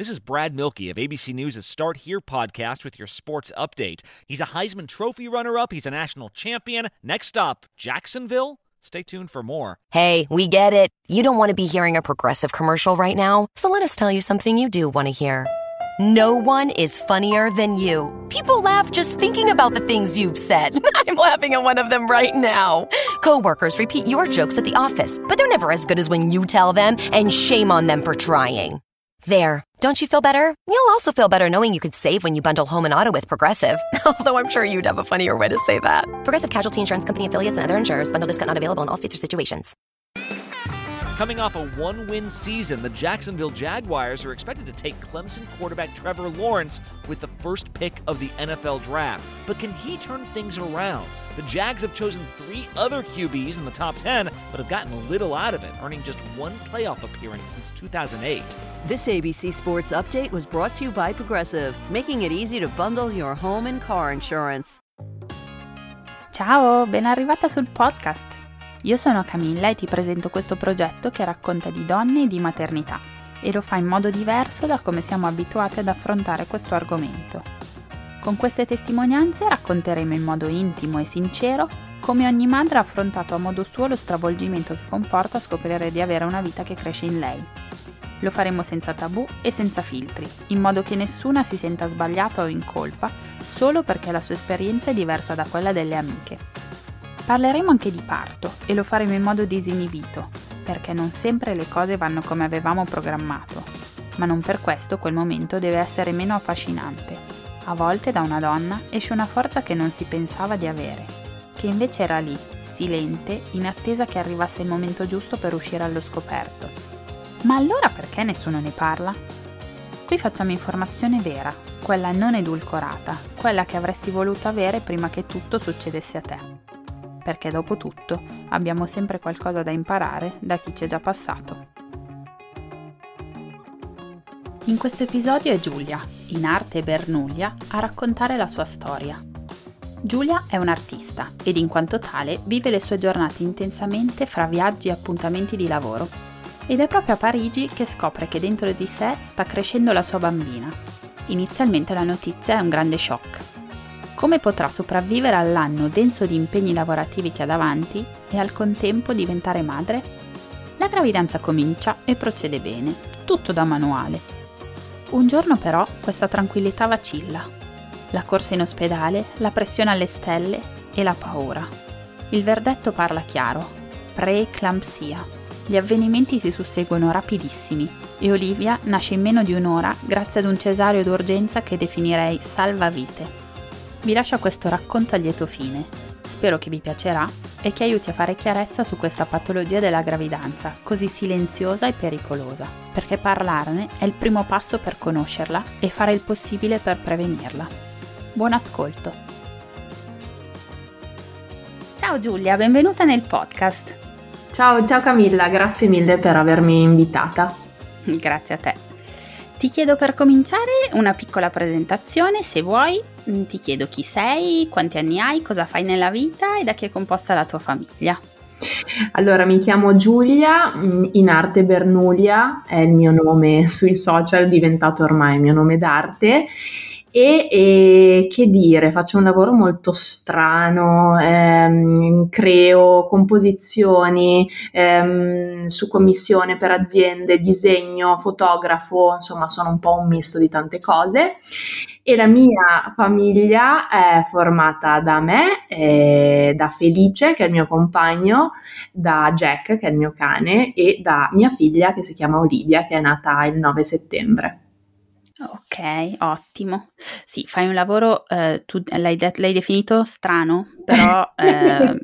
This is Brad Milkey of ABC News' Start Here podcast with your sports update. He's a Heisman Trophy runner up, he's a national champion. Next up, Jacksonville. Stay tuned for more. Hey, we get it. You don't want to be hearing a progressive commercial right now, so let us tell you something you do want to hear. No one is funnier than you. People laugh just thinking about the things you've said. I'm laughing at one of them right now. Coworkers repeat your jokes at the office, but they're never as good as when you tell them, and shame on them for trying. There. Don't you feel better? You'll also feel better knowing you could save when you bundle home and auto with Progressive. Although I'm sure you'd have a funnier way to say that. Progressive Casualty Insurance Company affiliates and other insurers. Bundle discount not available in all states or situations. Coming off a one win season, the Jacksonville Jaguars are expected to take Clemson quarterback Trevor Lawrence with the first pick of the NFL draft. But can he turn things around? The Jags have chosen three other QBs in the top 10, but have gotten little out of it, earning just one playoff appearance since 2008. This ABC Sports Update was brought to you by Progressive, making it easy to bundle your home and car insurance. Ciao, ben arrivata sul podcast. Io sono Camilla e ti presento questo progetto che racconta di donne e di maternità e lo fa in modo diverso da come siamo abituati ad affrontare questo argomento. Con queste testimonianze racconteremo in modo intimo e sincero come ogni madre ha affrontato a modo suo lo stravolgimento che comporta scoprire di avere una vita che cresce in lei. Lo faremo senza tabù e senza filtri, in modo che nessuna si senta sbagliata o in colpa solo perché la sua esperienza è diversa da quella delle amiche. Parleremo anche di parto e lo faremo in modo disinibito, perché non sempre le cose vanno come avevamo programmato, ma non per questo quel momento deve essere meno affascinante. A volte da una donna esce una forza che non si pensava di avere, che invece era lì, silente, in attesa che arrivasse il momento giusto per uscire allo scoperto. Ma allora perché nessuno ne parla? Qui facciamo informazione vera, quella non edulcorata, quella che avresti voluto avere prima che tutto succedesse a te perché dopo tutto abbiamo sempre qualcosa da imparare da chi ci è già passato. In questo episodio è Giulia, in arte Bernulia, a raccontare la sua storia. Giulia è un'artista ed in quanto tale vive le sue giornate intensamente fra viaggi e appuntamenti di lavoro. Ed è proprio a Parigi che scopre che dentro di sé sta crescendo la sua bambina. Inizialmente la notizia è un grande shock, come potrà sopravvivere all'anno denso di impegni lavorativi che ha davanti e al contempo diventare madre? La gravidanza comincia e procede bene, tutto da manuale. Un giorno però questa tranquillità vacilla. La corsa in ospedale, la pressione alle stelle e la paura. Il verdetto parla chiaro. Preeclampsia. Gli avvenimenti si susseguono rapidissimi e Olivia nasce in meno di un'ora grazie ad un cesareo d'urgenza che definirei salvavite. Vi lascio questo racconto a lieto fine. Spero che vi piacerà e che aiuti a fare chiarezza su questa patologia della gravidanza, così silenziosa e pericolosa, perché parlarne è il primo passo per conoscerla e fare il possibile per prevenirla. Buon ascolto! Ciao Giulia, benvenuta nel podcast. Ciao, ciao Camilla, grazie mille per avermi invitata. Grazie a te. Ti chiedo per cominciare una piccola presentazione, se vuoi. Mm, ti chiedo chi sei, quanti anni hai, cosa fai nella vita e da chi è composta la tua famiglia. Allora, mi chiamo Giulia, mm, in arte Bernulia, è il mio nome sui social, diventato ormai il mio nome d'arte e, e, che dire, faccio un lavoro molto strano, ehm, creo composizioni ehm, su commissione per aziende, disegno, fotografo, insomma sono un po' un misto di tante cose e la mia famiglia è formata da me, eh, da Felice che è il mio compagno, da Jack che è il mio cane e da mia figlia che si chiama Olivia che è nata il 9 settembre. Ok, ottimo. Sì, fai un lavoro, eh, tu l'hai, de- l'hai, definito strano, però eh,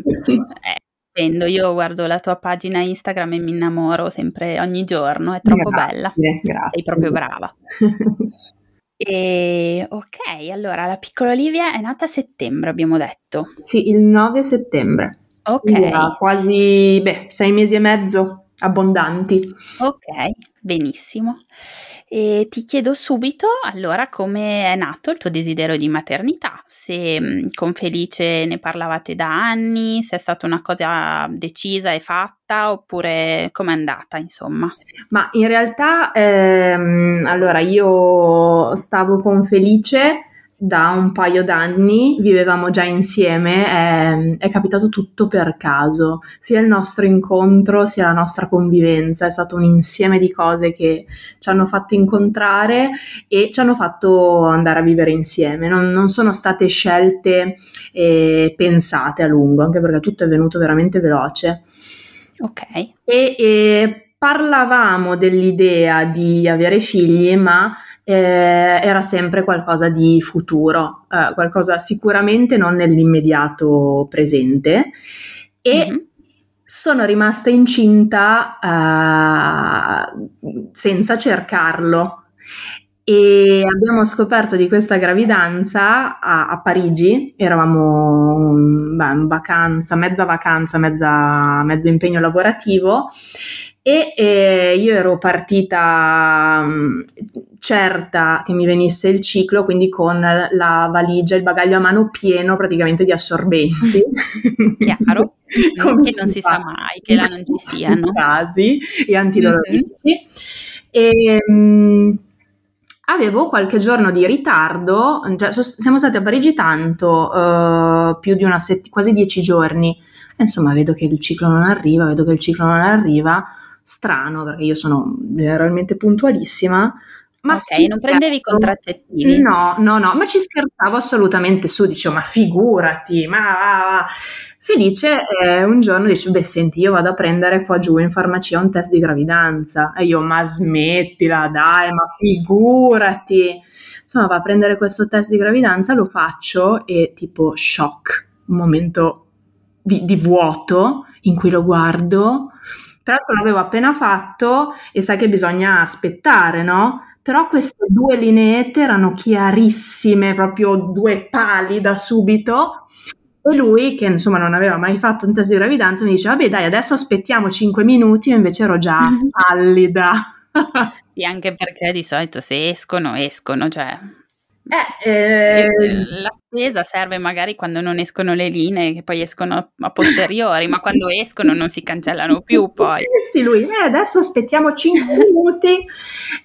eh, io guardo la tua pagina Instagram e mi innamoro sempre ogni giorno, è troppo grazie, bella. Grazie. Sei proprio brava. e ok, allora la piccola Olivia è nata a settembre, abbiamo detto. Sì, il 9 settembre. Ok. Ha quasi, beh, sei mesi e mezzo abbondanti. Ok, benissimo. E ti chiedo subito allora come è nato il tuo desiderio di maternità, se mm, con Felice ne parlavate da anni, se è stata una cosa decisa e fatta oppure com'è andata insomma. Ma in realtà ehm, allora io stavo con Felice da un paio d'anni, vivevamo già insieme, è, è, capitato tutto per caso, sia il nostro incontro sia la nostra convivenza, è stato un insieme di cose che ci hanno fatto incontrare e ci hanno fatto andare a vivere insieme, non, non sono state scelte eh, pensate a lungo, anche perché tutto è venuto veramente veloce. Ok. E, e parlavamo dell'idea di avere figli, ma eh, era sempre qualcosa di futuro, eh, qualcosa sicuramente non nell'immediato presente. E mm-hmm. sono rimasta incinta eh, senza cercarlo. E abbiamo scoperto di questa gravidanza a, a Parigi, eravamo beh, in vacanza, mezza vacanza, mezza, mezzo impegno lavorativo e eh, io ero partita mh, mm, certa che mi venisse il ciclo, quindi con la valigia, il bagaglio a mano pieno praticamente di assorbenti. Chiaro, che non si fa? sa mai che là non ci siano. Casi e antidolorifici. Mm-hmm. E, mh, avevo qualche giorno di ritardo, cioè, siamo stati a Parigi tanto, uh, più di una settimana, quasi dieci giorni. E, insomma, vedo che il ciclo non arriva, vedo che il ciclo non arriva strano perché io sono generalmente puntualissima. Ma ok, non prendevi contraccettivi? No, no, no, ma ci scherzavo assolutamente su, dicevo, ma figurati, ma felice eh, un giorno dice, beh senti, io vado a prendere qua giù in farmacia un test di gravidanza. E io, ma smettila, dai, ma figurati. Insomma, va a prendere questo test di gravidanza, lo faccio e tipo shock, un momento di, di vuoto in cui lo guardo tra l'altro l'avevo appena fatto e sai che bisogna aspettare, no? Però queste due lineette erano chiarissime, proprio due pali da subito. E lui, che insomma non aveva mai fatto un test di gravidanza, mi dice: Vabbè, dai, adesso aspettiamo 5 minuti. Io invece ero già pallida. sì, anche perché di solito se escono, escono, cioè eh, eh... L'attesa serve magari quando non escono le linee, che poi escono a posteriori, ma quando escono non si cancellano più poi. Sì, lui, eh, adesso aspettiamo 5 minuti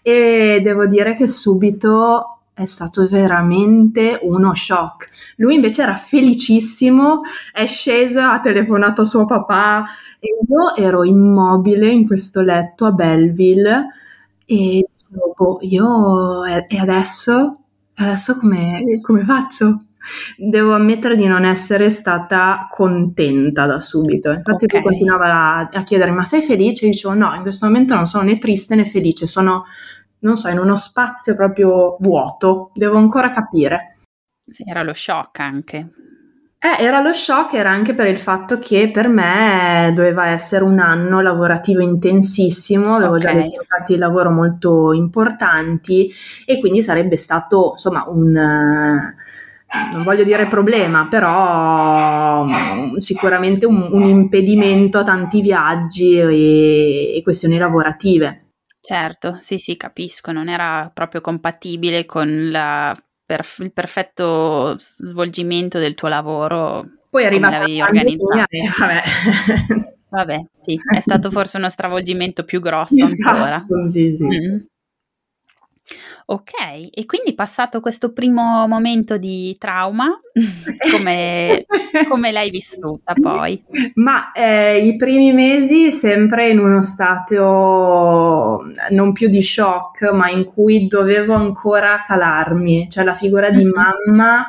e devo dire che subito è stato veramente uno shock. Lui invece era felicissimo, è sceso, ha telefonato a suo papà e io ero immobile in questo letto a Belleville e dopo io e adesso adesso come, come faccio? Devo ammettere di non essere stata contenta da subito. Infatti, okay. poi continuava a, chiedere: Ma sei felice? Io dicevo: No, in questo momento non sono né triste né felice, sono, non so, in uno spazio proprio vuoto. Devo ancora capire. Sì, era lo shock anche. Eh, era lo shock, era anche per il fatto che per me doveva essere un anno lavorativo intensissimo, avevo okay. già contratti di lavoro molto importanti e quindi sarebbe stato insomma un, non voglio dire problema, però mm, sicuramente un, un impedimento a tanti viaggi e, e questioni lavorative. Certo, sì, sì, capisco, non era proprio compatibile con la per il perfetto svolgimento del tuo lavoro. Poi arriva l'avevi organizzato. E, vabbè. vabbè, sì, è stato forse uno stravolgimento più grosso esatto, ancora. Sì, sì, mm. Ok, e quindi passato questo primo momento di trauma, come, come l'hai vissuta poi? Ma eh, i primi mesi sempre in uno stato non più di shock, ma in cui dovevo ancora calarmi, cioè la figura di mm-hmm. mamma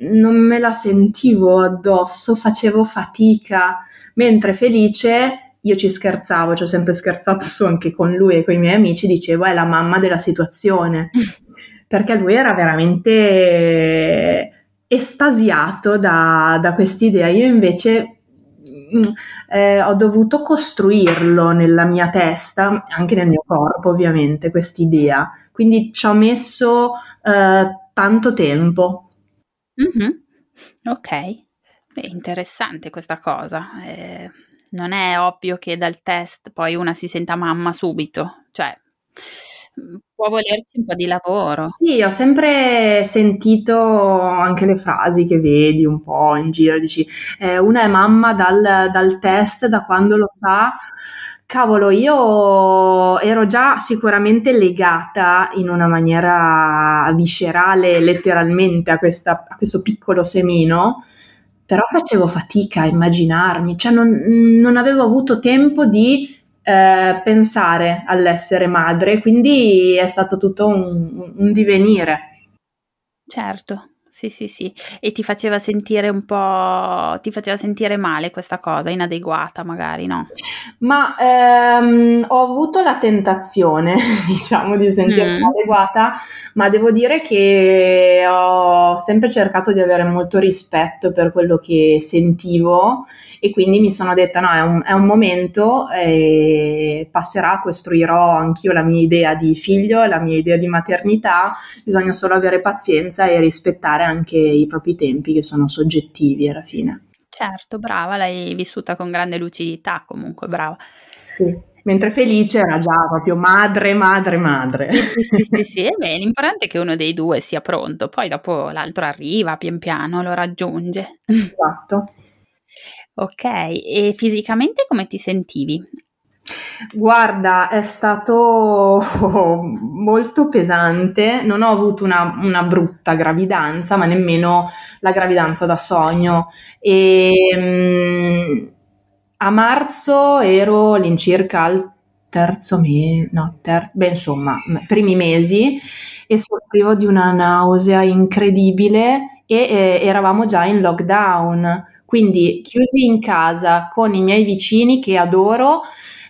non me la sentivo addosso, facevo fatica, mentre felice io ci scherzavo, ci ho sempre scherzato su anche con lui e con i miei amici, dicevo è la mamma della situazione, perché lui era veramente estasiato da, da quest'idea. Io invece mm, eh, ho dovuto costruirlo nella mia testa, anche nel mio corpo ovviamente, quest'idea. Quindi ci ho messo eh, tanto tempo. Mm-hmm. Ok, Beh, interessante questa cosa. Eh non è ovvio che dal test poi una si senta mamma subito, cioè può volerci un po' di lavoro. Sì, ho sempre sentito anche le frasi che vedi un po' in giro, dici eh, una è mamma dal, dal test, da quando lo sa. Cavolo, io ero già sicuramente legata in una maniera viscerale, letteralmente, a, questa, a questo piccolo semino, però facevo fatica a immaginarmi, cioè non, non avevo avuto tempo di eh, pensare all'essere madre, quindi è stato tutto un, un divenire. Certo, sì, sì, sì. E ti faceva sentire un po', ti faceva sentire male questa cosa, inadeguata magari, no? Ma ehm, ho avuto la tentazione, diciamo, di sentirmi mm. inadeguata, ma devo dire che ho sempre cercato di avere molto rispetto per quello che sentivo e quindi mi sono detta no, è un, è un momento, e passerà, costruirò anch'io la mia idea di figlio, la mia idea di maternità, bisogna solo avere pazienza e rispettare anche i propri tempi che sono soggettivi alla fine. Certo, brava, l'hai vissuta con grande lucidità comunque, brava. Sì. Mentre Felice era già proprio madre, madre, madre. Sì, sì, sì, sì. Beh, l'importante è che uno dei due sia pronto, poi dopo l'altro arriva pian piano, lo raggiunge. Esatto. Ok, e fisicamente come ti sentivi? Guarda, è stato molto pesante, non ho avuto una, una, brutta gravidanza, ma nemmeno la gravidanza da sogno. E, um, a marzo ero all'incirca al terzo mese, no, ter- beh, insomma, primi mesi e soffrivo di una nausea incredibile e eh, eravamo già in lockdown, quindi chiusi in casa con i miei vicini che adoro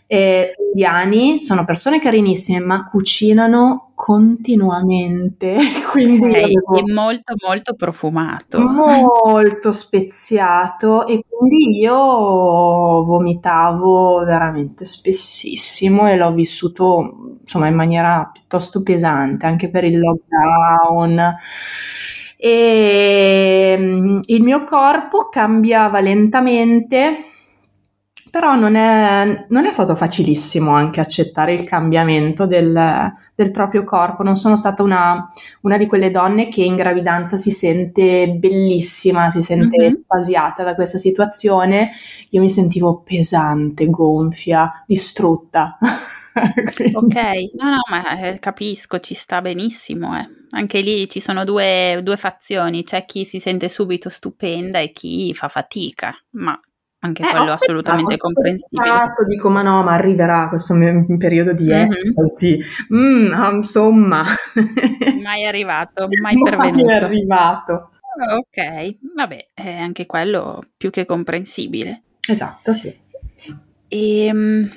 eh, indiani sono persone carinissime, ma cucinano continuamente. Quindi okay, è molto, molto profumato. Molto speziato e quindi io vomitavo veramente spessissimo e l'ho vissuto insomma in maniera piuttosto pesante anche per il lockdown e mm, il mio corpo cambiava lentamente però non è, non è, stato facilissimo anche accettare il cambiamento del, del proprio corpo. Non sono stata una, una, di quelle donne che in gravidanza si sente bellissima, si sente mm-hmm. da questa situazione. Io mi sentivo pesante, gonfia, distrutta. ok, no, no, ma eh, capisco, ci sta benissimo. Eh. Anche lì ci sono due, due fazioni, c'è chi si sente subito stupenda e chi fa fatica, ma anche eh, quello assolutamente comprensibile. Dico, ma no, ma arriverà questo mio periodo di mm-hmm. estasi. Mm, insomma. Mai arrivato, mai pervenuto. Mai arrivato. Oh, ok, vabbè, è anche quello più che comprensibile. Esatto, sì. E, ehm,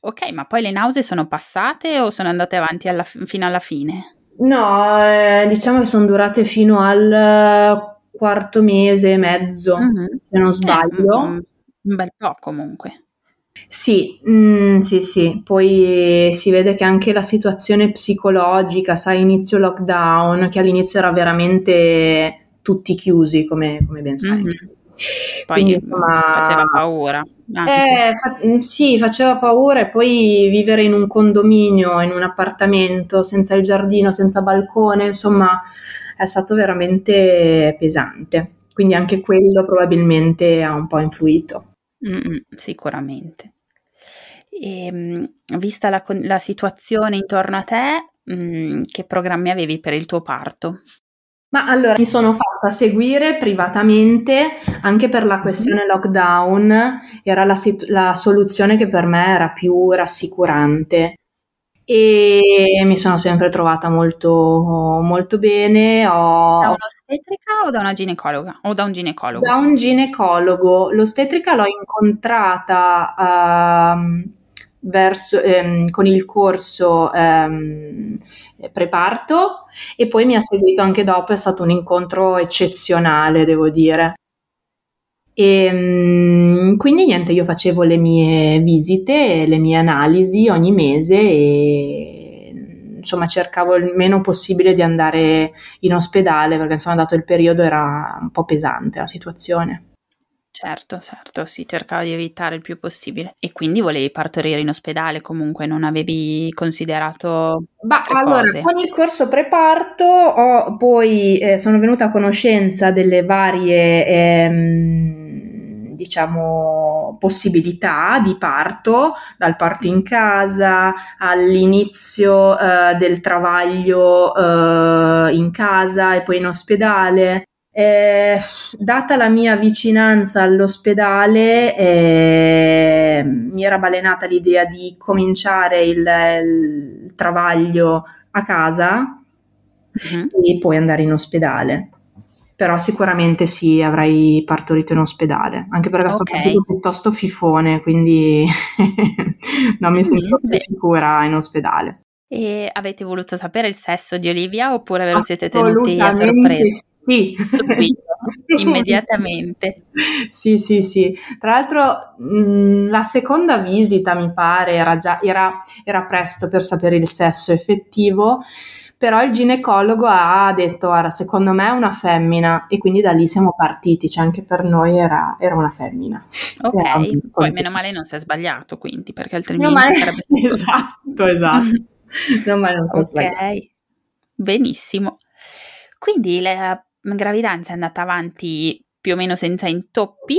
ok, ma poi le nausee sono passate o sono andate avanti alla, fino alla fine? No, eh, diciamo che sono durate fino al quarto mese e mezzo, mm-hmm. se non eh, sbaglio. Eh, un bel po' comunque. Sì, mm, sì, sì, poi si vede che anche la situazione psicologica, sai, inizio lockdown, che all'inizio era veramente tutti chiusi, come, come ben sai. Mm-hmm. Poi Quindi, insomma, faceva paura. Eh, fa- mm, sì, faceva paura e poi vivere in un condominio, in un appartamento, senza il giardino, senza balcone, insomma, è stato veramente pesante. Quindi anche quello probabilmente ha un po' influito. Mm-mm, sicuramente. E, ehm, vista la, la, situazione intorno a te, mh, mm, che programmi avevi per il tuo parto? Ma allora mi sono fatta seguire privatamente anche per la questione lockdown, era la, la soluzione che per me era più rassicurante e mi sono sempre trovata molto, molto bene. Ho... Da un'ostetrica o da una ginecologa? O da un ginecologo? Da un ginecologo. L'ostetrica l'ho incontrata uh, verso, um, con il corso um, preparto e poi mi ha seguito anche dopo, è stato un incontro eccezionale, devo dire. E ehm, quindi niente, io facevo le mie visite, le mie analisi ogni mese e insomma cercavo il meno possibile di andare in ospedale perché insomma dato il periodo era un po' pesante la situazione. Certo, certo, si cercava di evitare il più possibile. E quindi volevi partorire in ospedale comunque, non avevi considerato Bah, allora, cose? con il corso preparto ho poi eh, sono venuta a conoscenza delle varie ehm, diciamo possibilità di parto, dal parto in casa all'inizio eh, del travaglio eh, in casa e poi in ospedale. Eh, data la mia vicinanza all'ospedale, eh, mi era balenata l'idea di cominciare il, il travaglio a casa Mhm. e poi andare in ospedale. Però sicuramente sì, avrei partorito in ospedale, anche perché sono Ok. partito piuttosto fifone, quindi non mi sento più sicura in ospedale. E avete voluto sapere il sesso di Olivia oppure ve lo siete tenuti a sorpresa? Sì, Subito, Sì. immediatamente. Sì, sì, sì. Tra l'altro, mh, la seconda visita mi pare era già era, era presto per sapere il sesso effettivo, però il ginecologo ha detto: Guarda, secondo me è una femmina, e quindi da lì siamo partiti. Cioè, anche per noi era, era una femmina. Ok, Era un- poi meno male non si è sbagliato quindi, perché altrimenti male- sarebbe stato... esatto, esatto. Meno male non sono sbagliata. Ok, benissimo. Quindi la gravidanza è andata avanti più o meno senza intoppi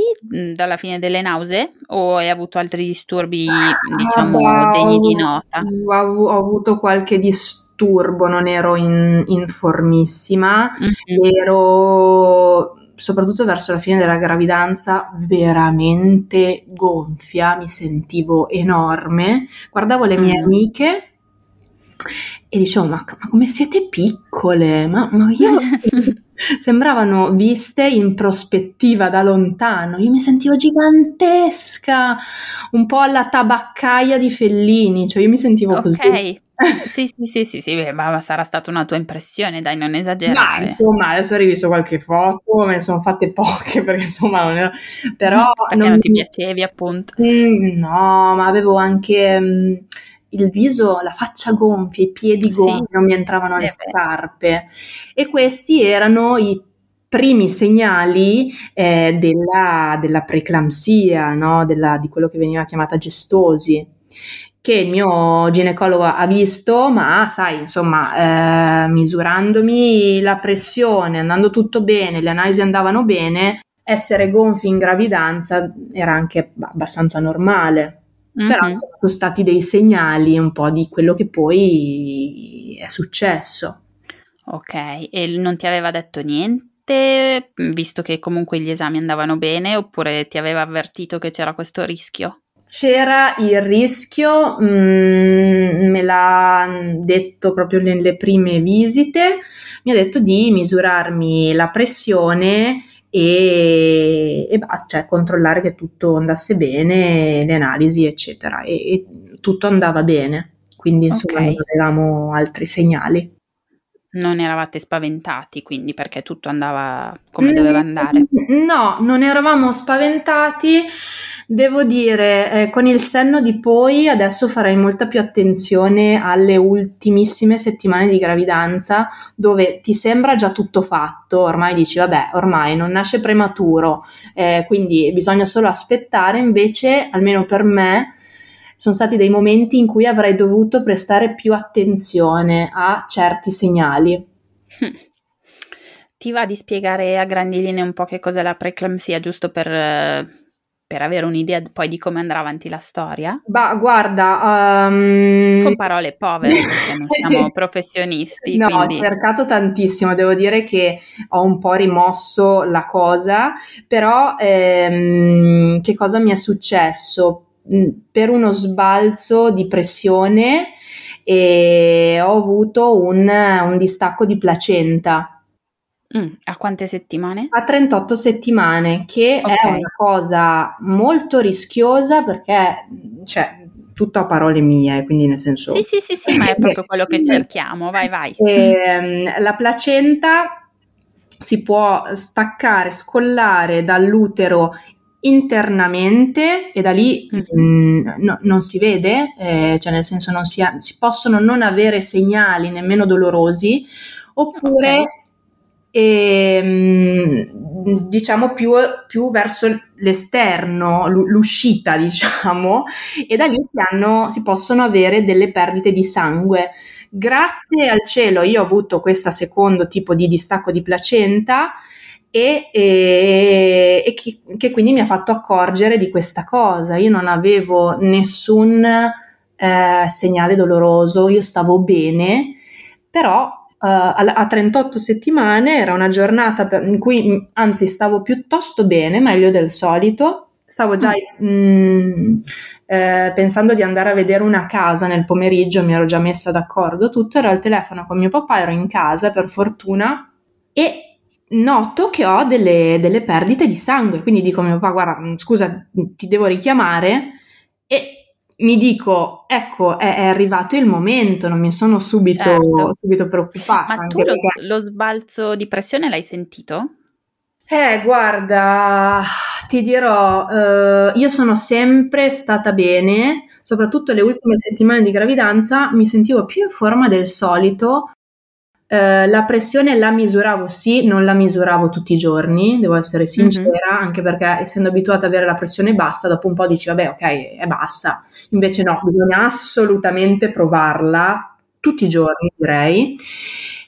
dalla fine delle nausee o hai avuto altri disturbi, diciamo, Ah, degni di nota? Ho, ho avuto qualche disturbo, non ero in, formissima, Mhm. ero soprattutto verso la fine della gravidanza veramente gonfia, mi sentivo enorme. Guardavo le mie Mm. amiche e dicevo: Ma, ma come siete piccole? Ma, ma io sembravano viste in prospettiva da lontano. Io mi sentivo gigantesca, un po' alla tabaccaia di Fellini, cioè io mi sentivo così. Ok, sì, sì, sì, sì, sì, beh, ma ma sarà stata una tua impressione, dai, non Ma esagerare. insomma, adesso ho rivisto qualche foto, me ne sono fatte poche perché insomma non era... Però Perché non ti piacevi, appunto. Mm, no, ma avevo anche mm, il viso, la faccia gonfia, i piedi Sì. gonfi, non mi entravano Eh le beh. scarpe. E questi erano i primi segnali eh, della, della preeclampsia, no? Della- di quello che veniva chiamata gestosi, che il mio ginecologo ha visto, ma sai, insomma, eh, misurandomi la pressione, andando tutto bene, le analisi andavano bene, essere gonfi in gravidanza era anche abbastanza normale. Però Mhm. insomma, sono stati dei segnali un po' di quello che poi è successo. Ok, e non ti aveva detto niente, visto che comunque gli esami andavano bene, oppure ti aveva avvertito che c'era questo rischio? C'era il rischio, mm, me l'ha detto proprio nelle prime visite, mi ha detto di misurarmi la pressione e, e basta, cioè controllare che tutto andasse bene, le analisi, eccetera. E, e tutto andava bene, quindi insomma Ok. non avevamo altri segnali. Non eravate spaventati, quindi, perché tutto andava come doveva Mm, andare. No, non eravamo spaventati. Devo dire, eh, con il senno di poi adesso farei molta più attenzione alle ultimissime settimane di gravidanza dove ti sembra già tutto fatto, ormai dici vabbè, ormai non nasce prematuro, eh, quindi bisogna solo aspettare, invece almeno per me sono stati dei momenti in cui avrei dovuto prestare più attenzione a certi segnali. Hm. Ti va di spiegare a grandi linee un po' che cos'è la preeclampsia, giusto per, eh, per avere un'idea poi di come andrà avanti la storia? Bah, guarda, um, Con parole povere, perché non siamo professionisti, No, ho quindi... cercato tantissimo, devo dire che ho un po' rimosso la cosa, però ehm, che cosa mi è successo? Per uno sbalzo di pressione e ho avuto un, un distacco di placenta Mm, a quante settimane? a 38 settimane, che Ok. è una cosa molto rischiosa perché, cioè, tutto a parole mie, quindi nel senso... Sì, sì, sì, sì, ma è proprio quello che cerchiamo, vai, vai. Ehm, la placenta si può staccare, scollare dall'utero internamente e da lì Mhm. mm, no- non si vede, eh, cioè nel senso non si, ha- si possono non avere segnali nemmeno dolorosi, oppure Ok. e mm, diciamo più, più, verso l'esterno, l'uscita diciamo, e da lì si, hanno, si possono avere delle perdite di sangue. Grazie al cielo io ho avuto questo secondo tipo di distacco di placenta e, e, e che, che, quindi mi ha fatto accorgere di questa cosa. Io non avevo nessun eh, segnale doloroso, io stavo bene, però Uh, a, a, 38 settimane era una giornata per, in cui anzi stavo piuttosto bene, meglio del solito. Stavo già mh, mm, eh, pensando di andare a vedere una casa nel pomeriggio, mi ero già messa d'accordo, tutto. Ero al telefono con mio papà, ero in casa per fortuna e noto che ho delle, delle perdite di sangue. Quindi dico a mio papà: Guarda, scusa, ti devo richiamare. E mi dico, ecco, è, è, arrivato il momento, non mi sono subito, certo. subito preoccupata. Ma tu lo, perché... lo, sbalzo di pressione l'hai sentito? Eh, guarda, ti dirò, eh, io sono sempre stata bene, soprattutto le ultime settimane di gravidanza mi sentivo più in forma del solito, Uh, la pressione la misuravo sì, non la misuravo tutti i giorni, devo essere sincera, mm-hmm. anche perché essendo abituata ad avere la pressione bassa, dopo un po' dici vabbè ok, è bassa. Invece no, bisogna assolutamente provarla tutti i giorni, direi.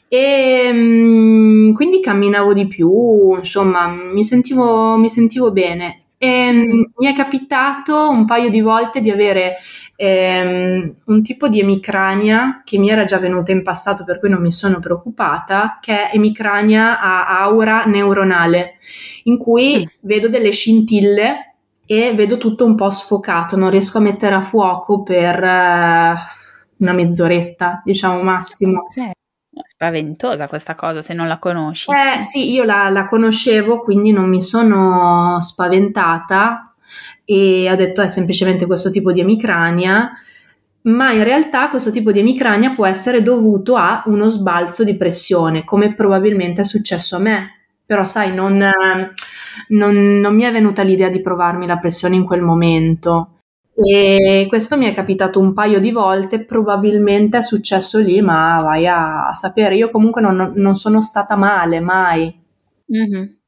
E um, quindi camminavo di più, insomma, mi sentivo, mi sentivo bene. E, um, mi è capitato un paio di volte di avere ehm, un tipo di emicrania che mi era già venuta in passato, per cui non mi sono preoccupata, che è emicrania a aura neuronale, in cui mm. vedo delle scintille e vedo tutto un po' sfocato, non riesco a mettere a fuoco per eh, una mezz'oretta, diciamo massimo. Okay. Spaventosa questa cosa se non la conosci. Eh sì, io la, la conoscevo, quindi non mi sono spaventata, e ha detto è semplicemente questo tipo di emicrania, ma in realtà questo tipo di emicrania può essere dovuto a uno sbalzo di pressione, come probabilmente è successo a me. Però sai, non, non, non mi è venuta l'idea di provarmi la pressione in quel momento. E questo mi è capitato un paio di volte, probabilmente è successo lì, ma vai a, sapere. Io comunque non, non sono stata male, mai. Mm-hmm.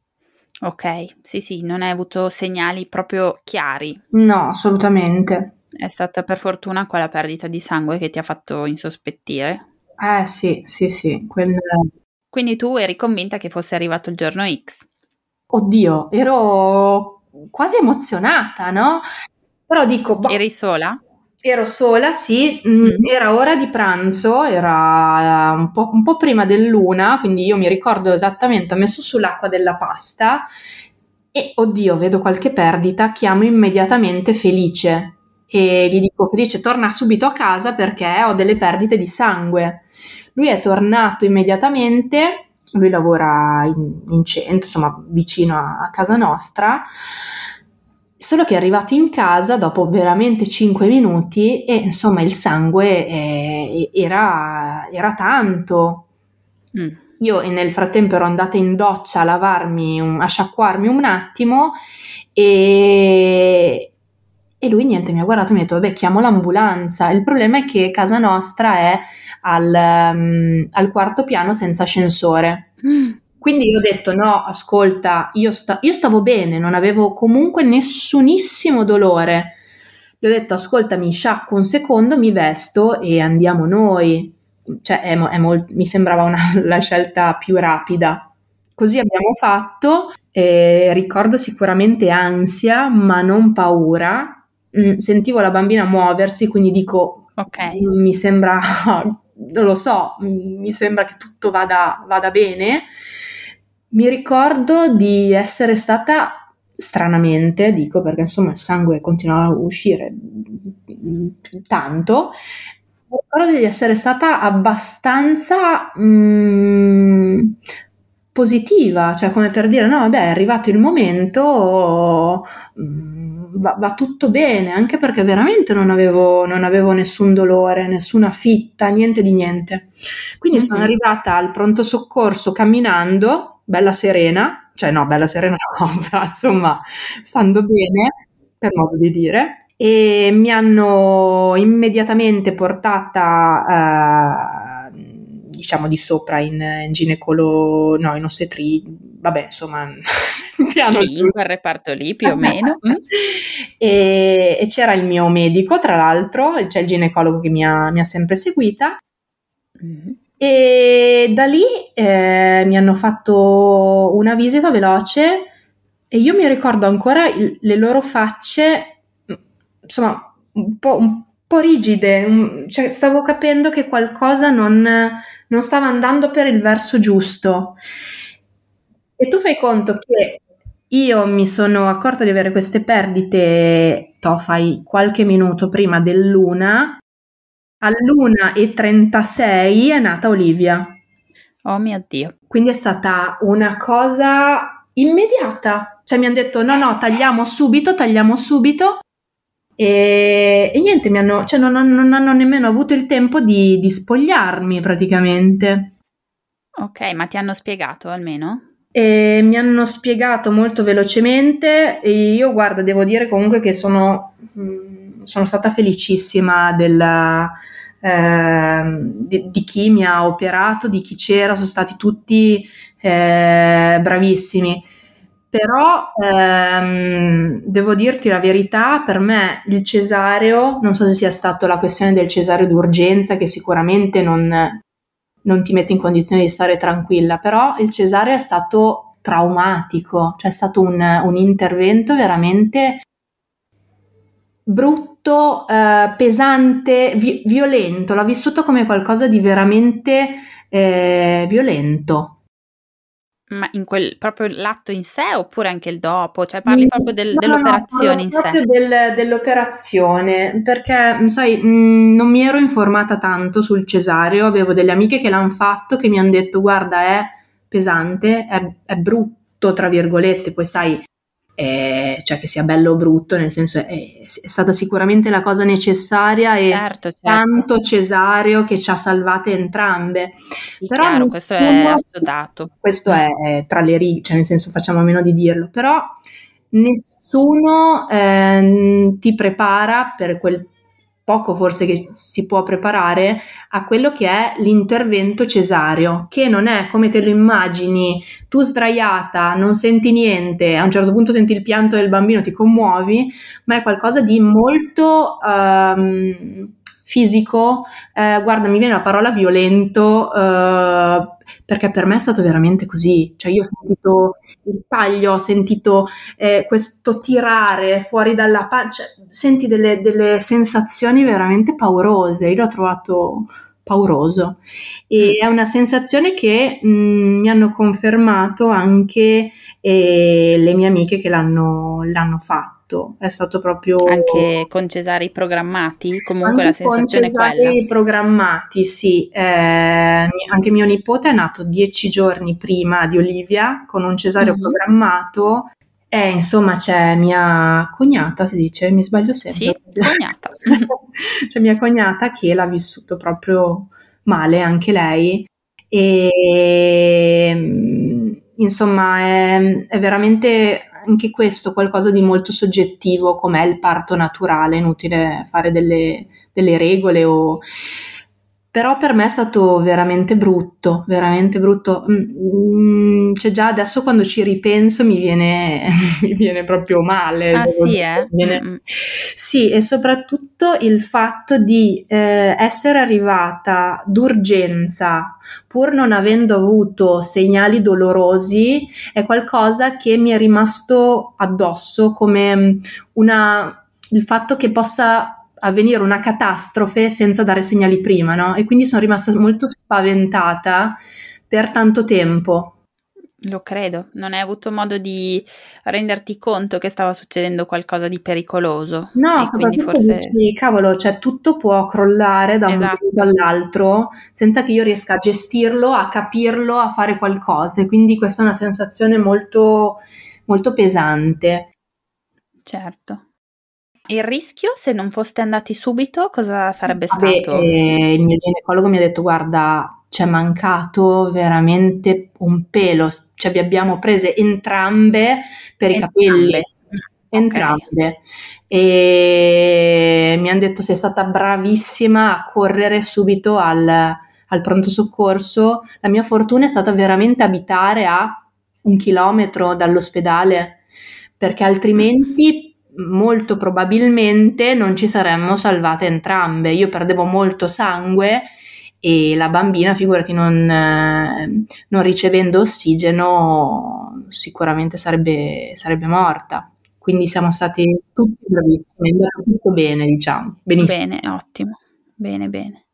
Ok, sì, sì, non hai avuto segnali proprio chiari. No, assolutamente. È stata per fortuna quella perdita di sangue che ti ha fatto insospettire. Eh sì, sì, sì. Quel... Quindi tu eri convinta che fosse arrivato il giorno X? Oddio, ero quasi emozionata, no? Però dico... Boh, eri sola? Ero sola, sì, mm. era ora di pranzo, era un po', un po', prima dell'una, quindi io mi ricordo esattamente, ho messo sull'acqua della pasta e oddio, vedo qualche perdita, chiamo immediatamente Felice e gli dico Felice torna subito a casa perché ho delle perdite di sangue. Lui è tornato immediatamente, lui lavora in, in centro, insomma vicino a, a casa nostra Solo che è arrivato in casa dopo veramente 5 minuti e insomma il sangue eh, era, era, tanto. Mm. Io nel frattempo ero andata in doccia a lavarmi, un, a sciacquarmi un attimo e, e lui niente, mi ha guardato e mi ha detto vabbè chiamo l'ambulanza. Il problema è che casa nostra è al, um, al quarto piano senza ascensore. Mm. Quindi io ho detto no, ascolta, io, sta- io stavo bene, non avevo comunque nessunissimo dolore. Gli ho detto ascolta, mi sciacquo un secondo, mi vesto e andiamo noi. Cioè, è, è molt- mi sembrava una, la scelta più rapida. Così abbiamo fatto, eh, ricordo sicuramente ansia, ma non paura. Mm, sentivo la bambina muoversi, quindi dico, ok, mi sembra, non lo so, mi sembra che tutto vada, vada bene. Mi ricordo di essere stata stranamente, dico perché insomma il sangue continuava a uscire tanto, mi ricordo di essere stata abbastanza mm, positiva, cioè come per dire no vabbè è arrivato il momento, mm, va, va, tutto bene, anche perché veramente non avevo, non avevo, nessun dolore, nessuna fitta, niente di niente. Quindi mm-hmm. sono arrivata al pronto soccorso camminando bella serena, cioè no, bella serena no, però insomma, stando bene, per modo di dire, e mi hanno immediatamente portata eh, diciamo di sopra in, in ginecolo, no, in osstetri, vabbè, insomma, piano lì, in quel reparto lì più o meno. E, e, c'era il mio medico, tra l'altro, c'è il ginecologo che mi ha, mi ha sempre seguita. Mm-hmm. E da lì eh, mi hanno fatto una visita veloce e io mi ricordo ancora il, le loro facce, insomma, un po', un po rigide, cioè stavo capendo che qualcosa non, non stava andando per il verso giusto. E tu fai conto che io mi sono accorta di avere queste perdite, to, fai qualche minuto prima dell'una All'una e 36 è nata Olivia. Oh mio Dio. Quindi è stata una cosa immediata. Cioè mi hanno detto no, no, tagliamo subito, tagliamo subito. E, e niente, mi hanno, cioè non, non, hanno nemmeno avuto il tempo di, di spogliarmi praticamente. Ok, ma ti hanno spiegato almeno? E mi hanno spiegato molto velocemente e io guarda, devo dire comunque che sono, mm, sono stata felicissima della, eh, di, di, chi mi ha operato, di chi c'era, sono stati tutti eh, bravissimi. Però ehm, devo dirti la verità, per me il cesareo, non so se sia stato la questione del cesareo d'urgenza, che sicuramente non, non ti mette in condizione di stare tranquilla, però il cesareo è stato traumatico, cioè è stato un, un intervento veramente brutto, eh, pesante, vi- violento, l'ho vissuto come qualcosa di veramente eh, violento. Ma in quel proprio l'atto in sé oppure anche il dopo? Cioè parli proprio del, no, dell'operazione no, in sé? Proprio del, dell'operazione, perché sai, mh, mm, non mi ero informata tanto sul cesareo, avevo delle amiche che l'hanno fatto che mi hanno detto guarda è pesante, è, è brutto tra virgolette, poi sai eh, cioè che sia bello o brutto, nel senso è, è, stata sicuramente la cosa necessaria e certo, certo. tanto Cesario che ci ha salvate entrambe. Sì, però chiaro, questo è assodato. Questo è tra le righe, cioè nel senso facciamo a meno di dirlo, però nessuno eh, ti prepara per quel poco forse che si può preparare a quello che è l'intervento cesareo, che non è come te lo immagini, tu sdraiata, non senti niente, a un certo punto senti il pianto del bambino, ti commuovi, ma è qualcosa di molto... Um, fisico, eh, guarda, mi viene la parola violento, eh, perché per me è stato veramente così. Cioè, io ho sentito il taglio, ho sentito eh, questo tirare fuori dalla pancia, cioè, senti delle, delle sensazioni veramente paurose. Io l'ho trovato pauroso e è una sensazione che mh, mi hanno confermato anche eh, le mie amiche che l'hanno, l'hanno fatto fatto, è stato proprio... Anche con cesari programmati? Comunque la sensazione con cesari programmati, sì. Eh, anche mio nipote è nato dieci giorni prima di Olivia con un cesareo mm-hmm. programmato e insomma c'è mia cognata, si dice, mi sbaglio sempre. Sì, cognata. c'è mia cognata che l'ha vissuto proprio male anche lei e insomma è, è veramente anche questo qualcosa di molto soggettivo, com'è il parto naturale, inutile fare delle, delle regole o però per me è stato veramente brutto, veramente brutto. Mm, cioè già adesso quando ci ripenso mi viene, mi viene proprio male. Ah sì, eh? viene... mm. sì, e soprattutto il fatto di eh, essere arrivata d'urgenza pur non avendo avuto segnali dolorosi è qualcosa che mi è rimasto addosso come una, il fatto che possa avvenire una catastrofe senza dare segnali prima, no? E quindi sono rimasta molto spaventata per tanto tempo. Lo credo, non hai avuto modo di renderti conto che stava succedendo qualcosa di pericoloso. No, soprattutto forse... dici, cavolo, cioè tutto può crollare da un esatto. momento all'altro senza che io riesca a gestirlo, a capirlo, a fare qualcosa. E quindi questa è una sensazione molto, molto pesante. Certo. Il rischio, se non foste andati subito, cosa sarebbe stato? eh, il mio ginecologo mi ha detto: Guarda, ci è mancato veramente un pelo, cioè vi abbiamo prese entrambe per entrambe. i capelli. Entrambe. Okay. E mi hanno detto: Sei stata bravissima a correre subito al, al pronto soccorso, la mia fortuna è stata veramente abitare a un chilometro dall'ospedale, perché altrimenti molto probabilmente non ci saremmo salvate entrambe. Io perdevo molto sangue e la bambina, figurati, non, eh, non ricevendo ossigeno sicuramente sarebbe, sarebbe, morta. Quindi siamo stati tutti bravissimi, è andato tutto bene, diciamo. Benissimo. Bene, ottimo. Bene, bene.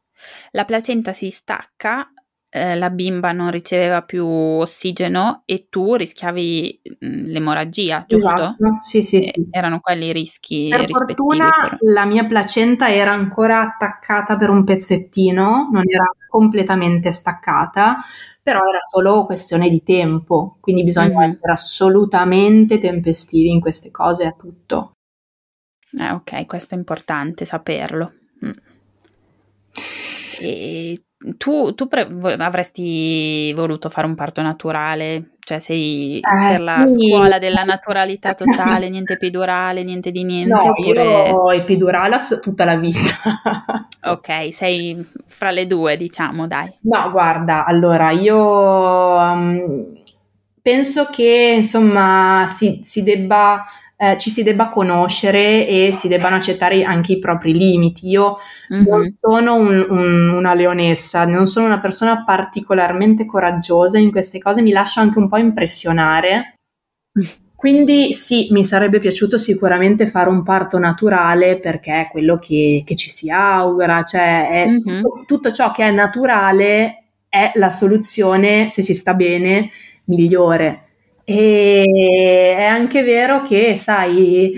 La placenta si stacca eh, la bimba non riceveva più ossigeno e tu rischiavi mh, l'emorragia, giusto? Esatto, sì, sì, sì. Erano quelli i rischi. Per fortuna però. la mia placenta era ancora attaccata per un pezzettino, non era completamente staccata, però era solo questione di tempo, quindi bisogna mm-hmm. essere assolutamente tempestivi in queste cose a tutto. Eh, ok, questo è importante saperlo. E tu, tu pre- avresti voluto fare un parto naturale? Cioè sei eh, per la sì. scuola della naturalità totale, niente epidurale, niente di niente? No, oppure... io ho epidurale tutta la vita. ok, sei fra le due, diciamo, dai. No, guarda, allora io um, penso che insomma si, si debba eh, ci si debba conoscere e si debbano accettare anche i propri limiti. Io mm-hmm. non sono un, un, una leonessa, non sono una persona particolarmente coraggiosa in queste cose, mi lascio anche un po' impressionare. Quindi sì, mi sarebbe piaciuto sicuramente fare un parto naturale perché è quello che, che ci si augura, cioè mm-hmm. tutto, tutto ciò che è naturale è la soluzione, se si sta bene, migliore. E è anche vero che, sai,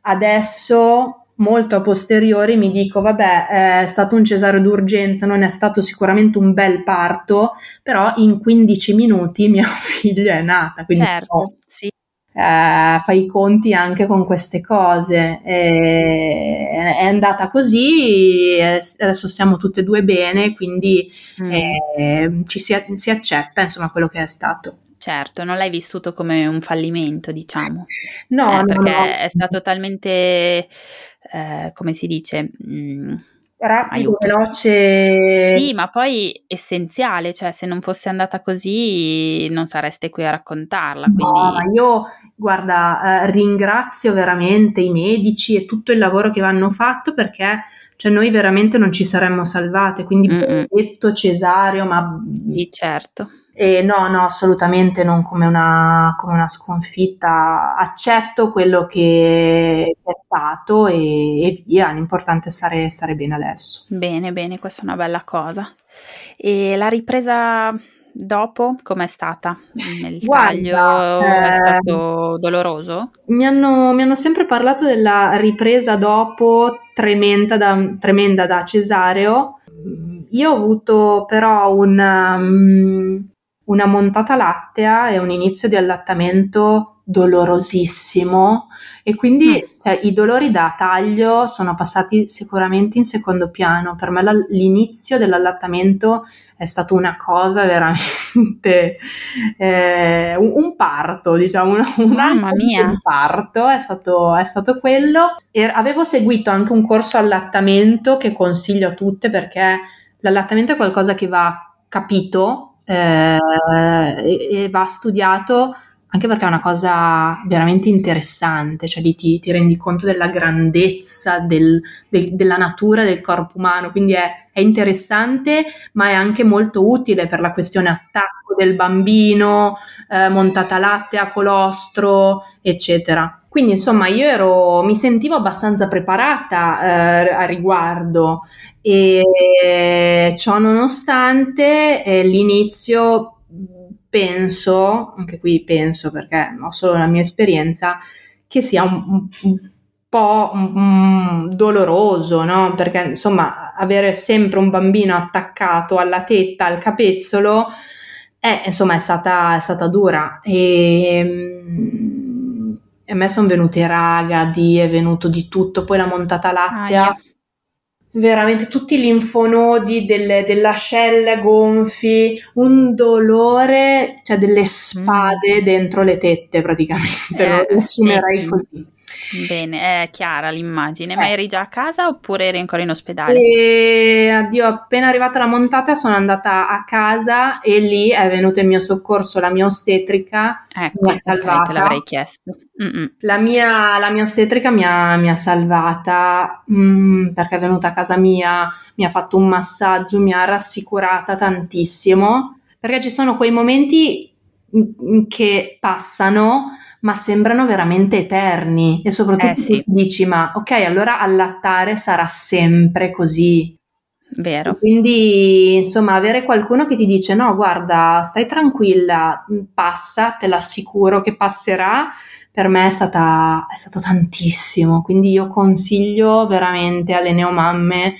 adesso molto a posteriori mi dico, vabbè, è stato un cesareo d'urgenza, non è stato sicuramente un bel parto, però in 15 minuti mia figlia è nata. Quindi certo, no, sì. Eh, fai i conti anche con queste cose. E, è andata così, adesso siamo tutte e due bene, quindi mm. eh, ci si, si accetta insomma quello che è stato. Certo, non l'hai vissuto come un fallimento, diciamo. No, eh, perché no, è stato talmente, eh, come si dice, mh, mm, rapido, veloce. Sì, ma poi essenziale, cioè se non fosse andata così non sareste qui a raccontarla. Quindi... No, ma io, guarda, eh, ringrazio veramente i medici e tutto il lavoro che hanno fatto perché cioè noi veramente non ci saremmo salvate, quindi detto cesareo, ma... Sì, certo e no, no, assolutamente non come una, come una sconfitta. Accetto quello che è stato e, e via. L'importante è stare, stare bene adesso. Bene, bene, questa è una bella cosa. E la ripresa dopo com'è stata? Il Guarda, taglio eh, è stato doloroso? Mi hanno, mi hanno, sempre parlato della ripresa dopo tremenda da, tremenda da cesareo. Io ho avuto però un, um, una montata lattea e un inizio di allattamento dolorosissimo e quindi mm. cioè, i dolori da taglio sono passati sicuramente in secondo piano. Per me la, l'inizio dell'allattamento è stato una cosa veramente eh, un, un, parto, diciamo, un, un Mamma mia. parto è stato, è stato quello. E avevo seguito anche un corso allattamento che consiglio a tutte perché l'allattamento è qualcosa che va capito eh, e, e, va studiato anche perché è una cosa veramente interessante, cioè lì ti, ti rendi conto della grandezza del, del, della natura del corpo umano, quindi è, è, interessante ma è anche molto utile per la questione attacco del bambino, eh, montata latte a colostro, eccetera. Quindi insomma io ero, mi sentivo abbastanza preparata eh, a riguardo e ciò nonostante eh, l'inizio penso, anche qui penso perché ho solo la mia esperienza, che sia un, un po' un, doloroso, no? Perché insomma avere sempre un bambino attaccato alla tetta, al capezzolo, eh, insomma è stata, è stata dura e a me sono venute raga, di, è venuto di tutto, poi la montata lattea, ah, veramente tutti gli linfonodi delle, dell'ascella gonfi, un dolore, cioè delle spade mm. dentro le tette praticamente, eh, lo assumerei sì, così. Bene, è chiara l'immagine, ma eh. eri già a casa oppure eri ancora in ospedale? E, addio, appena arrivata la montata sono andata a casa e lì è venuto in mio soccorso la mia ostetrica. Ecco, mi salvata. te l'avrei chiesto. La mia, la mia, ostetrica mi ha, mi ha salvata mm, perché è venuta a casa mia, mi ha fatto un massaggio, mi ha rassicurata tantissimo perché ci sono quei momenti che passano ma sembrano veramente eterni e soprattutto eh, sì. dici ma ok allora allattare sarà sempre così vero quindi insomma avere qualcuno che ti dice no guarda stai tranquilla passa te l'assicuro che passerà per me è, stata, è stato tantissimo quindi io consiglio veramente alle neomamme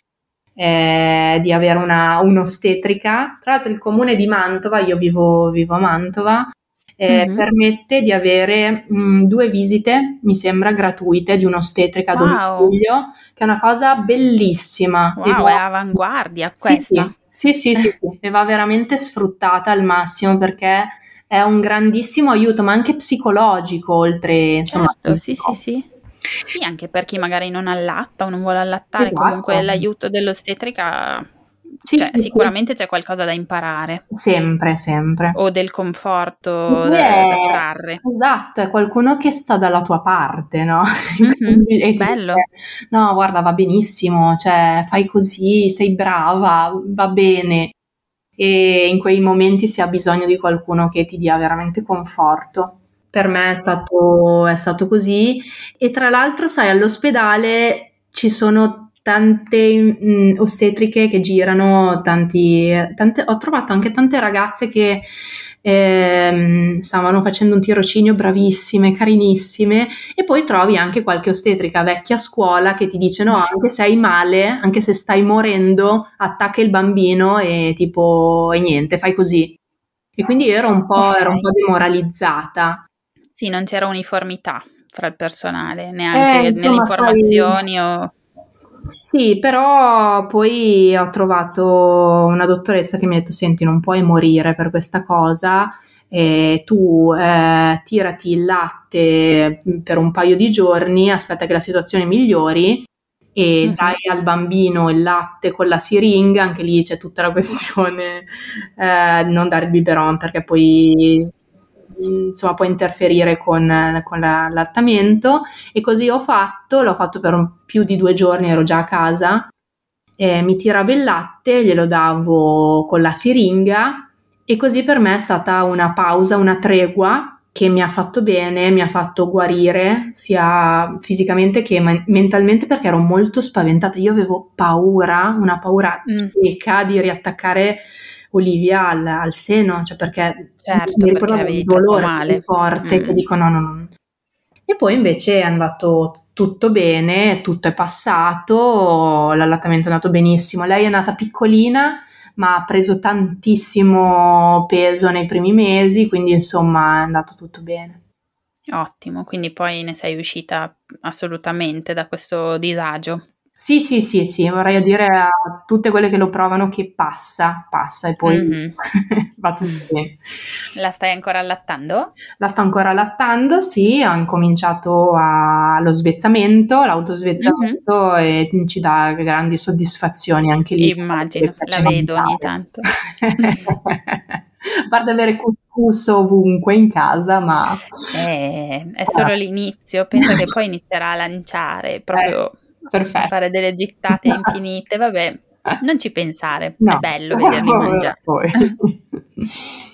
eh, di avere una, un'ostetrica. Tra l'altro il comune di Mantova, io vivo, vivo a Mantova, eh, mm-hmm. permette di avere mh, due visite, mi sembra, gratuite di un'ostetrica a wow. domicilio, che è una cosa bellissima. Wow, va... è avanguardia questa. Sì, sì, sì, sì, sì. e va veramente sfruttata al massimo perché è un grandissimo aiuto, ma anche psicologico, oltre insomma. Certo, sì, sì, sì. Sì, anche per chi magari non allatta o non vuole allattare, esatto. comunque l'aiuto dell'ostetrica sì, cioè, sì, sicuramente sì. c'è qualcosa da imparare. Sempre, sempre. O del conforto da, da, trarre. Esatto, è qualcuno che sta dalla tua parte, no? Mm-hmm, e bello. Dice, no, guarda, va benissimo, cioè fai così, sei brava, va bene. E in quei momenti si ha bisogno di qualcuno che ti dia veramente conforto. Per me è stato, è stato così. E tra l'altro, sai, all'ospedale ci sono tante mh, mm, ostetriche che girano, tanti, tante, ho trovato anche tante ragazze che eh, stavano facendo un tirocinio bravissime, carinissime e poi trovi anche qualche ostetrica vecchia a scuola che ti dice no, anche se hai male, anche se stai morendo, attacca il bambino e tipo e niente, fai così. E quindi ero un po', okay. ero un po demoralizzata. Sì, non c'era uniformità fra il personale, neanche eh, insomma, nelle informazioni sai, o sì, però poi ho trovato una dottoressa che mi ha detto: Senti, non puoi morire per questa cosa. Eh, tu eh, tirati il latte per un paio di giorni, aspetta che la situazione migliori e uh-huh. dai al bambino il latte con la siringa, anche lì c'è tutta la questione eh, non dare il biberon perché poi insomma può interferire con, con l'allattamento e così ho fatto, l'ho fatto per più di due giorni, ero già a casa, eh, mi tiravo il latte, glielo davo con la siringa e così per me è stata una pausa, una tregua che mi ha fatto bene, mi ha fatto guarire sia fisicamente che man- mentalmente perché ero molto spaventata. Io avevo paura, una paura mm. cieca di riattaccare Olivia al, al seno, cioè perché certo, mi ricordo un dolore forte mm. che dico no, no, no. E poi invece è andato tutto bene, tutto è passato, l'allattamento è andato benissimo. Lei è nata piccolina, ma ha preso tantissimo peso nei primi mesi, quindi insomma è andato tutto bene. Ottimo, quindi poi ne sei uscita assolutamente da questo disagio. Sì, sì, sì, sì, vorrei dire a tutte quelle che lo provano che passa, passa e poi mm-hmm. va tutto bene. La stai ancora allattando? La sto ancora allattando, sì, ho incominciato a, lo svezzamento, l'autosvezzamento mm-hmm. e ci dà grandi soddisfazioni anche lì. Immagino, la vedo ogni tanto. a parte avere couscous ovunque in casa, ma... Eh, è solo l'inizio, penso che poi inizierà a lanciare proprio... Eh Perfetto. fare delle gittate infinite, vabbè, non ci pensare, no. è bello vederli mangiare.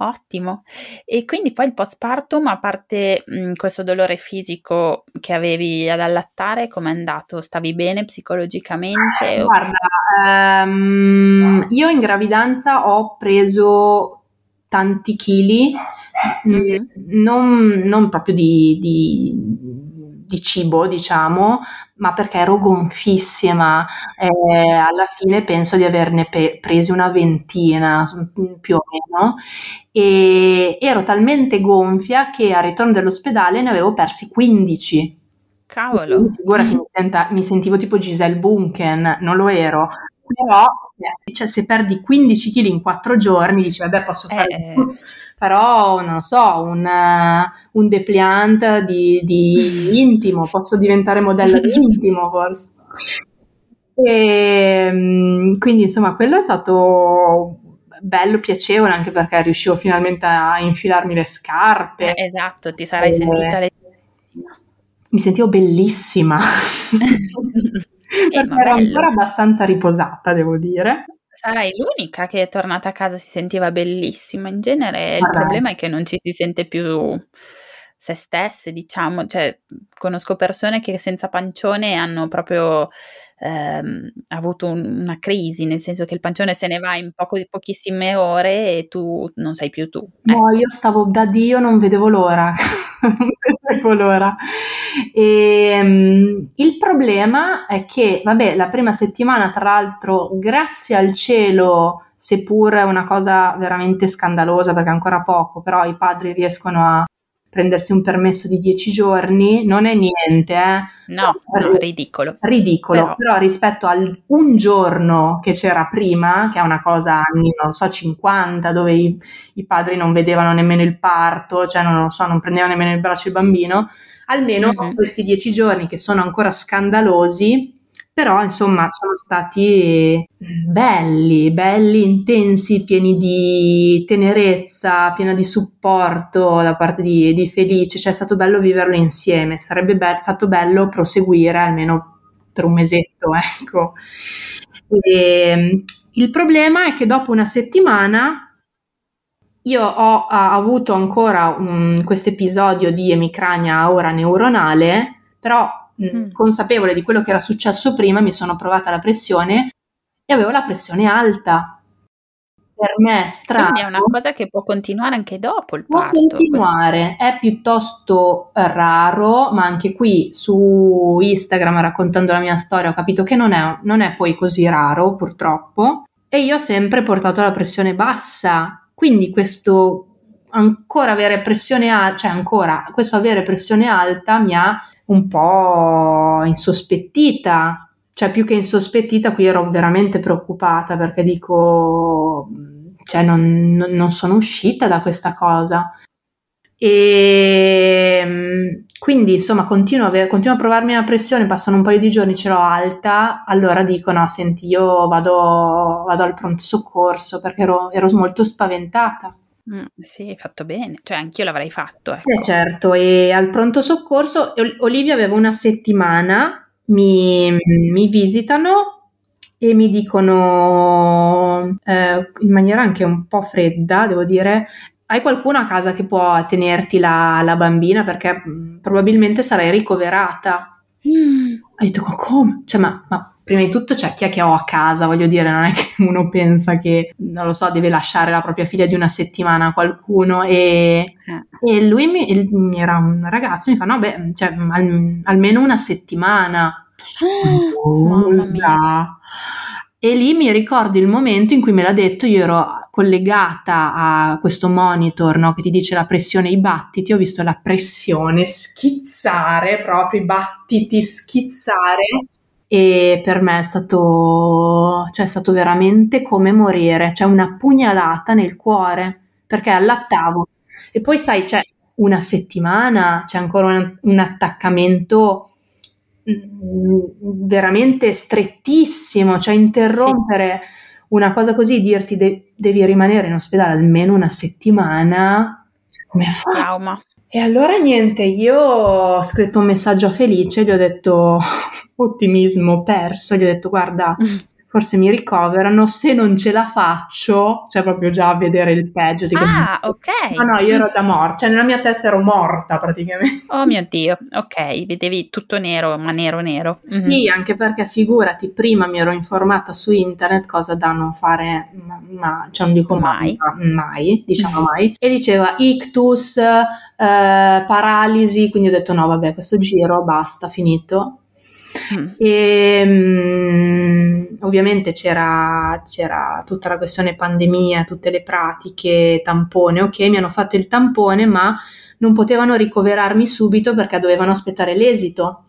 Ottimo. E quindi poi il postpartum, a parte mh, questo dolore fisico che avevi ad allattare, com'è andato? Stavi bene psicologicamente? Guarda, um, io in gravidanza ho preso tanti chili, mm-hmm. non, non, proprio di, di di cibo, diciamo, ma perché ero gonfissima. Eh, alla fine penso di averne pe- presi una ventina più o meno e ero talmente gonfia che al ritorno dall'ospedale ne avevo persi 15. Cavolo. Figurati, mi, senta, mi sentivo tipo Giselle Bunken, non lo ero, però cioè, cioè, se perdi 15 kg in 4 giorni dici vabbè posso fare eh. Però non lo so un, uh, un depliant di, di intimo posso diventare modello di intimo forse e, mm, quindi insomma quello è stato bello, piacevole anche perché riuscivo finalmente a infilarmi le scarpe. Eh, esatto, ti sarai e... sentita le... Mi sentivo bellissima. perché ero ancora abbastanza riposata, devo dire. Sarai l'unica che è tornata a casa e si sentiva bellissima. In genere il problema è che non ci si sente più se stesse, diciamo, cioè conosco persone che senza pancione hanno proprio ehm, avuto un, una crisi, nel senso che il pancione se ne va in poco, pochissime ore e tu non sei più tu. No, io stavo da Dio, non vedevo l'ora, non vedevo l'ora. E, um, il problema è che, vabbè, la prima settimana, tra l'altro, grazie al cielo, seppur è una cosa veramente scandalosa perché ancora poco, però i padri riescono a prendersi un permesso di 10 giorni non è niente, eh? No, no, ridicolo. Ridicolo, però. però rispetto al un giorno che c'era prima, che è una cosa anni, non so, 50, dove i, i, padri non vedevano nemmeno il parto, cioè non lo so, non prendevano nemmeno il braccio il bambino, almeno mm-hmm. questi 10 giorni che sono ancora scandalosi, però insomma sono stati belli, belli, intensi, pieni di tenerezza, piena di supporto da parte di, di Felice, cioè è stato bello viverlo insieme, sarebbe be- stato bello proseguire almeno per un mesetto, ecco. E, il problema è che dopo una settimana io ho, ho avuto ancora questo episodio di emicrania ora neuronale, però mm. consapevole di quello che era successo prima, mi sono provata la pressione e avevo la pressione alta. Per me è strano. Quindi è una cosa che può continuare anche dopo il può parto. Può continuare, questo. è piuttosto raro, ma anche qui su Instagram raccontando la mia storia ho capito che non è, non è poi così raro purtroppo. E io ho sempre portato la pressione bassa, quindi questo ancora avere pressione alta, cioè ancora questo avere pressione alta mi ha un po' insospettita, cioè più che insospettita qui ero veramente preoccupata perché dico, cioè non, non sono uscita da questa cosa. E quindi insomma continuo a, avere, continuo a provarmi la pressione, passano un paio di giorni, ce l'ho alta, allora dico no, senti, io vado, vado al pronto soccorso perché ero, ero molto spaventata. Mm, sì, hai fatto bene, cioè anch'io l'avrei fatto. Ecco. Eh certo, e al pronto soccorso Olivia aveva una settimana, mi, mi visitano e mi dicono eh, in maniera anche un po' fredda, devo dire, hai qualcuno a casa che può tenerti la, la bambina perché mm, probabilmente sarai ricoverata. Mm. Ho detto, ma come? Cioè, ma, ma prima di tutto c'è chi è che ho a casa, voglio dire, non è che uno pensa che, non lo so, deve lasciare la propria figlia di una settimana a qualcuno e, eh. e lui mi, era un ragazzo, mi fa, no, beh, cioè, al, almeno una settimana. Cosa? E lì mi ricordo il momento in cui me l'ha detto, io ero collegata a questo monitor no, che ti dice la pressione, i battiti, ho visto la pressione schizzare, proprio i battiti schizzare e per me è stato, cioè è stato veramente come morire, cioè una pugnalata nel cuore, perché allattavo. E poi sai, c'è una settimana, c'è ancora un, un attaccamento mm, veramente strettissimo, cioè interrompere sì. una cosa così, dirti de- devi rimanere in ospedale almeno una settimana, cioè, come fa? Trauma. E allora niente, io ho scritto un messaggio a Felice, gli ho detto ottimismo perso, gli ho detto guarda, forse mi ricoverano, se non ce la faccio, cioè proprio già a vedere il peggio. Dico, ah, ok. No, no, io ero già morta, cioè nella mia testa ero morta praticamente. Oh mio Dio, ok, vedevi tutto nero, ma nero nero. Sì, mm-hmm. anche perché figurati, prima mi ero informata su internet cosa da non fare, ma, ma cioè non dico mai, mai, mai diciamo mai, e diceva ictus, eh, paralisi, quindi ho detto no, vabbè, questo giro, basta, finito Mm. E, um, ovviamente c'era, c'era, tutta la questione pandemia, tutte le pratiche, tampone, ok, mi hanno fatto il tampone, ma non potevano ricoverarmi subito perché dovevano aspettare l'esito.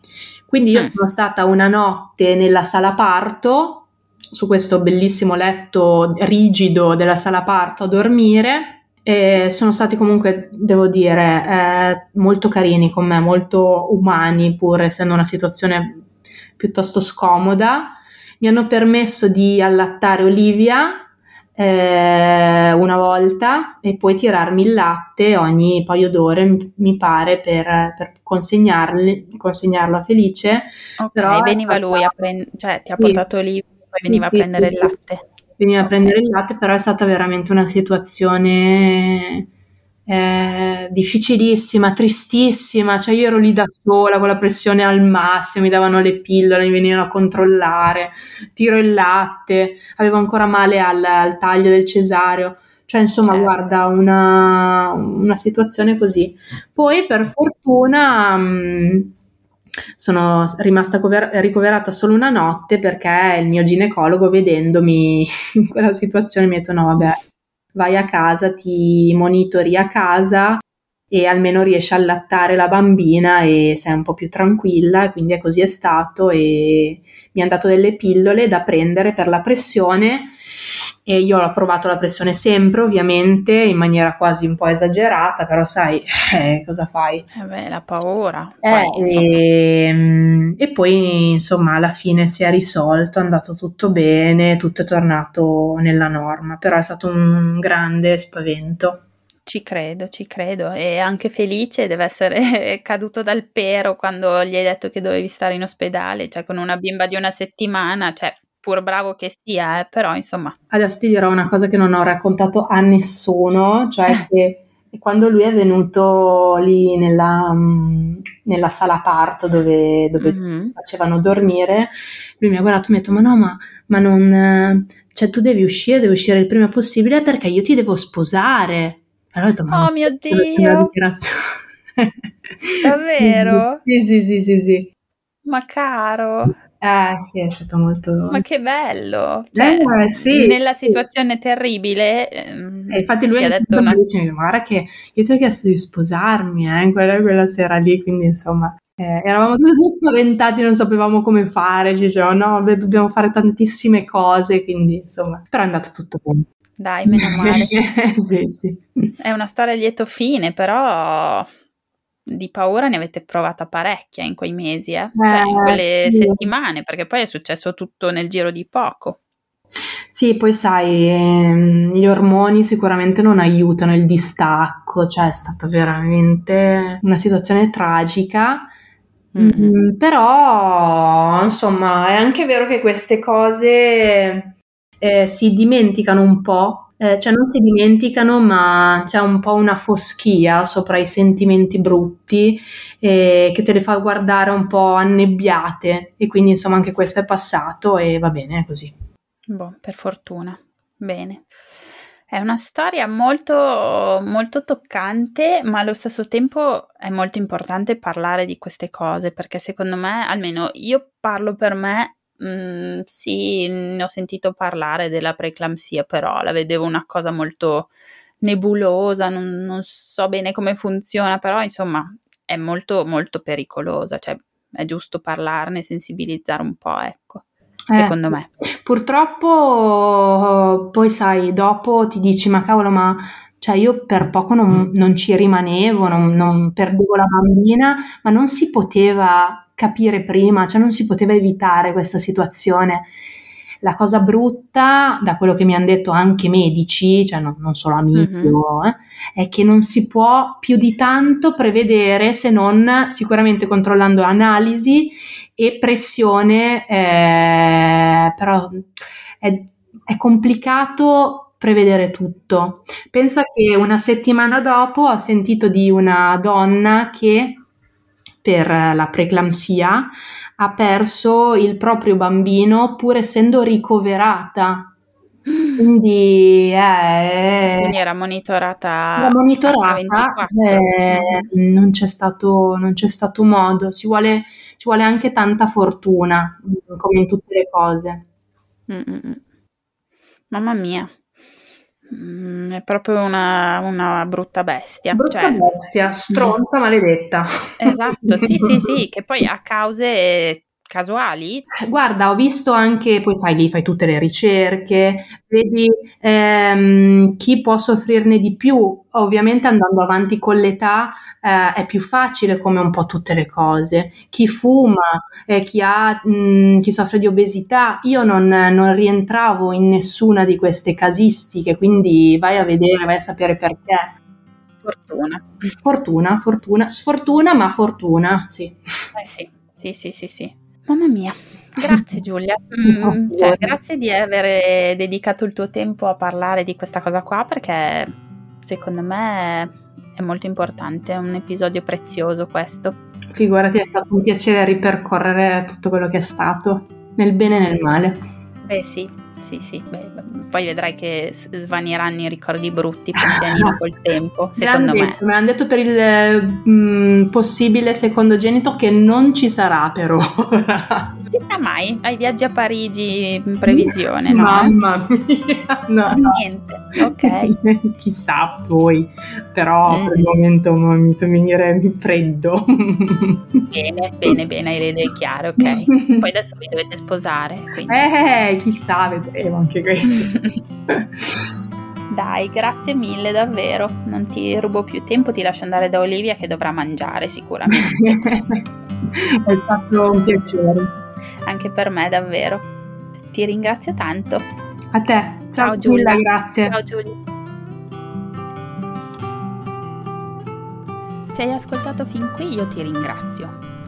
Quindi io mm. sono stata una notte nella sala parto su questo bellissimo letto rigido della sala parto a dormire e sono stati comunque, devo dire, eh, molto carini con me, molto umani, pur essendo una situazione piuttosto scomoda. Mi hanno permesso di allattare Olivia eh, una volta e poi tirarmi il latte ogni paio d'ore, mi pare, per, per consegnarlo a Felice. Ok, Però veniva stata... lui a prendere, cioè ti ha sì. portato Olivia e poi veniva sì, a prendere sì, il latte veniva okay. a prendere il latte, però è stata veramente una situazione eh, difficilissima, tristissima, cioè io ero lì da sola con la pressione al massimo, mi davano le pillole, mi venivano a controllare, tiro il latte, avevo ancora male al, al taglio del cesareo. Cioè, insomma, certo. guarda, una, una, situazione così. Poi, per fortuna, mh, sono rimasta cover- ricoverata solo una notte perché il mio ginecologo, vedendomi in quella situazione, mi ha detto: No, vabbè, vai a casa, ti monitori a casa e almeno riesci a allattare la bambina e sei un po' più tranquilla. E quindi così è stato. E mi hanno dato delle pillole da prendere per la pressione e io ho provato la pressione sempre, ovviamente, in maniera quasi un po' esagerata, però sai, eh, cosa fai? Eh beh, la paura. Eh, poi, e, ehm, e, poi, insomma, alla fine si è risolto, è andato tutto bene, tutto è tornato nella norma, però è stato un grande spavento. Ci credo, ci credo. E anche felice deve essere caduto dal pero quando gli hai detto che dovevi stare in ospedale, cioè con una bimba di una settimana, cioè pur bravo che sia, eh, però insomma. Adesso ti dirò una cosa che non ho raccontato a nessuno, cioè che quando lui è venuto lì nella, mm, nella sala parto dove, dove mm-hmm. facevano dormire, lui mi ha guardato e mi ha detto ma no, ma, ma non... Cioè tu devi uscire, devi uscire il prima possibile perché io ti devo sposare. Allora ho detto, ma oh mio Dio! Davvero? sì, sì, sì, sì, sì. Ma caro, eh sì, è stato molto... Ma che bello! Cioè, eh, sì, nella situazione sì. terribile... Ehm, eh, infatti lui ha detto una... dice, guarda che io ti ho chiesto di sposarmi eh, quella, quella sera lì, quindi insomma... Eh, eravamo tutti spaventati, non sapevamo come fare, ci dicevano no, dobbiamo fare tantissime cose, quindi insomma, però è andato tutto bene. Dai, meno male. sì, sì. È una storia lieto fine, però di paura ne avete provata parecchia in quei mesi, eh? cioè in quelle sì. settimane, perché poi è successo tutto nel giro di poco. Sì, poi sai, ehm, gli ormoni sicuramente non aiutano il distacco, cioè è stata veramente una situazione tragica. Mm-hmm. Mm, però, insomma, è anche vero che queste cose eh, si dimenticano un po' eh, cioè non si dimenticano, ma c'è un po' una foschia sopra i sentimenti brutti eh, che te le fa guardare un po' annebbiate e quindi insomma anche questo è passato e va bene così. Boh, per fortuna. Bene. È una storia molto, molto toccante, ma allo stesso tempo è molto importante parlare di queste cose perché secondo me, almeno io parlo per me, Mm, sì, ne ho sentito parlare della preeclampsia, però la vedevo una cosa molto nebulosa, non, non so bene come funziona, però insomma è molto molto pericolosa, cioè è giusto parlarne, sensibilizzare un po', ecco. Eh, secondo me. Purtroppo poi sai, dopo ti dici ma cavolo, ma cioè io per poco non, non ci rimanevo, non, non, perdevo la bambina, ma non si poteva capire prima, cioè non si poteva evitare questa situazione. La cosa brutta, da quello che mi hanno detto anche medici, cioè no, non solo amici, mm-hmm. eh, è che non si può più di tanto prevedere se non sicuramente controllando analisi e pressione, eh, però è, è complicato prevedere tutto. Pensa che una settimana dopo ho sentito di una donna che per la preeclampsia ha perso il proprio bambino pur essendo ricoverata. Quindi, eh, Quindi era monitorata. Era monitorata, eh, non, c'è stato, non c'è stato modo, ci vuole, ci vuole anche tanta fortuna, come in tutte le cose. Mm-mm. Mamma mia. Mm, è proprio una, una brutta bestia. Brutta cioè, bestia, stronza maledetta. Esatto, sì, sì, sì, che poi ha cause casuali? Guarda, ho visto anche, poi sai, lì fai tutte le ricerche, vedi ehm, chi può soffrirne di più. Ovviamente andando avanti con l'età eh, è più facile come un po' tutte le cose. Chi fuma, eh, chi, ha, mh, chi soffre di obesità, io non, non rientravo in nessuna di queste casistiche, quindi vai a vedere, vai a sapere perché. Fortuna. Fortuna, fortuna, sfortuna, ma fortuna, sì. Eh sì, sì, sì, sì, sì. Mamma mia, grazie Giulia. Mm, cioè, grazie di aver dedicato il tuo tempo a parlare di questa cosa qua perché secondo me è molto importante, è un episodio prezioso questo. Figurati, è stato un piacere ripercorrere tutto quello che è stato, nel bene e nel male. Beh sì, sì, sì, beh, poi vedrai che svanieranno i ricordi brutti pian pianino col tempo, secondo me. Detto, me l'hanno detto per il mm, possibile secondogenito che non ci sarà per ora. Si sa mai, hai viaggi a Parigi in previsione, no? Mamma mia, no. Niente, ok. Chissà poi, però mm. per il momento mi fa venire freddo. Bene, bene, bene, hai le idee chiare, ok. Poi adesso vi dovete sposare. Quindi. Eh, chissà, vedremo anche questo. Dai, grazie mille davvero. Non ti rubo più tempo, ti lascio andare da Olivia che dovrà mangiare sicuramente. È stato un piacere. Anche per me davvero. Ti ringrazio tanto. A te. Ciao, Ciao Giulia, grazie. Ciao Giulia. Se hai ascoltato fin qui io ti ringrazio.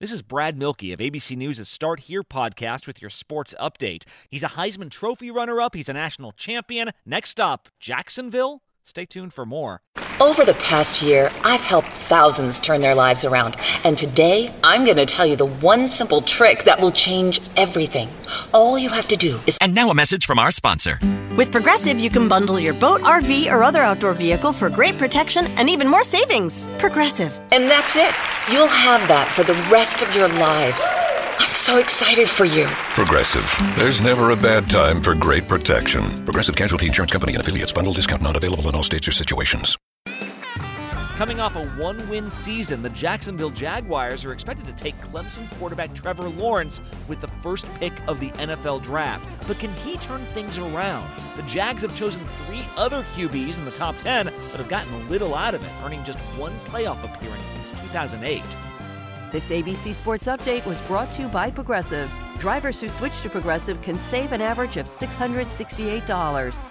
This is Brad Milkey of ABC News' Start Here podcast with your sports update. He's a Heisman Trophy runner up, he's a national champion. Next up, Jacksonville. Stay tuned for more. Over the past year, I've helped thousands turn their lives around. And today, I'm going to tell you the one simple trick that will change everything. All you have to do is. And now a message from our sponsor. With Progressive, you can bundle your boat, RV, or other outdoor vehicle for great protection and even more savings. Progressive. And that's it. You'll have that for the rest of your lives. I'm so excited for you. Progressive. There's never a bad time for great protection. Progressive Casualty Insurance Company and affiliates. Bundle discount not available in all states or situations. Coming off a one win season, the Jacksonville Jaguars are expected to take Clemson quarterback Trevor Lawrence with the first pick of the NFL draft. But can he turn things around? The Jags have chosen three other QBs in the top 10, but have gotten little out of it, earning just one playoff appearance since 2008. This ABC Sports Update was brought to you by Progressive. Drivers who switch to Progressive can save an average of $668.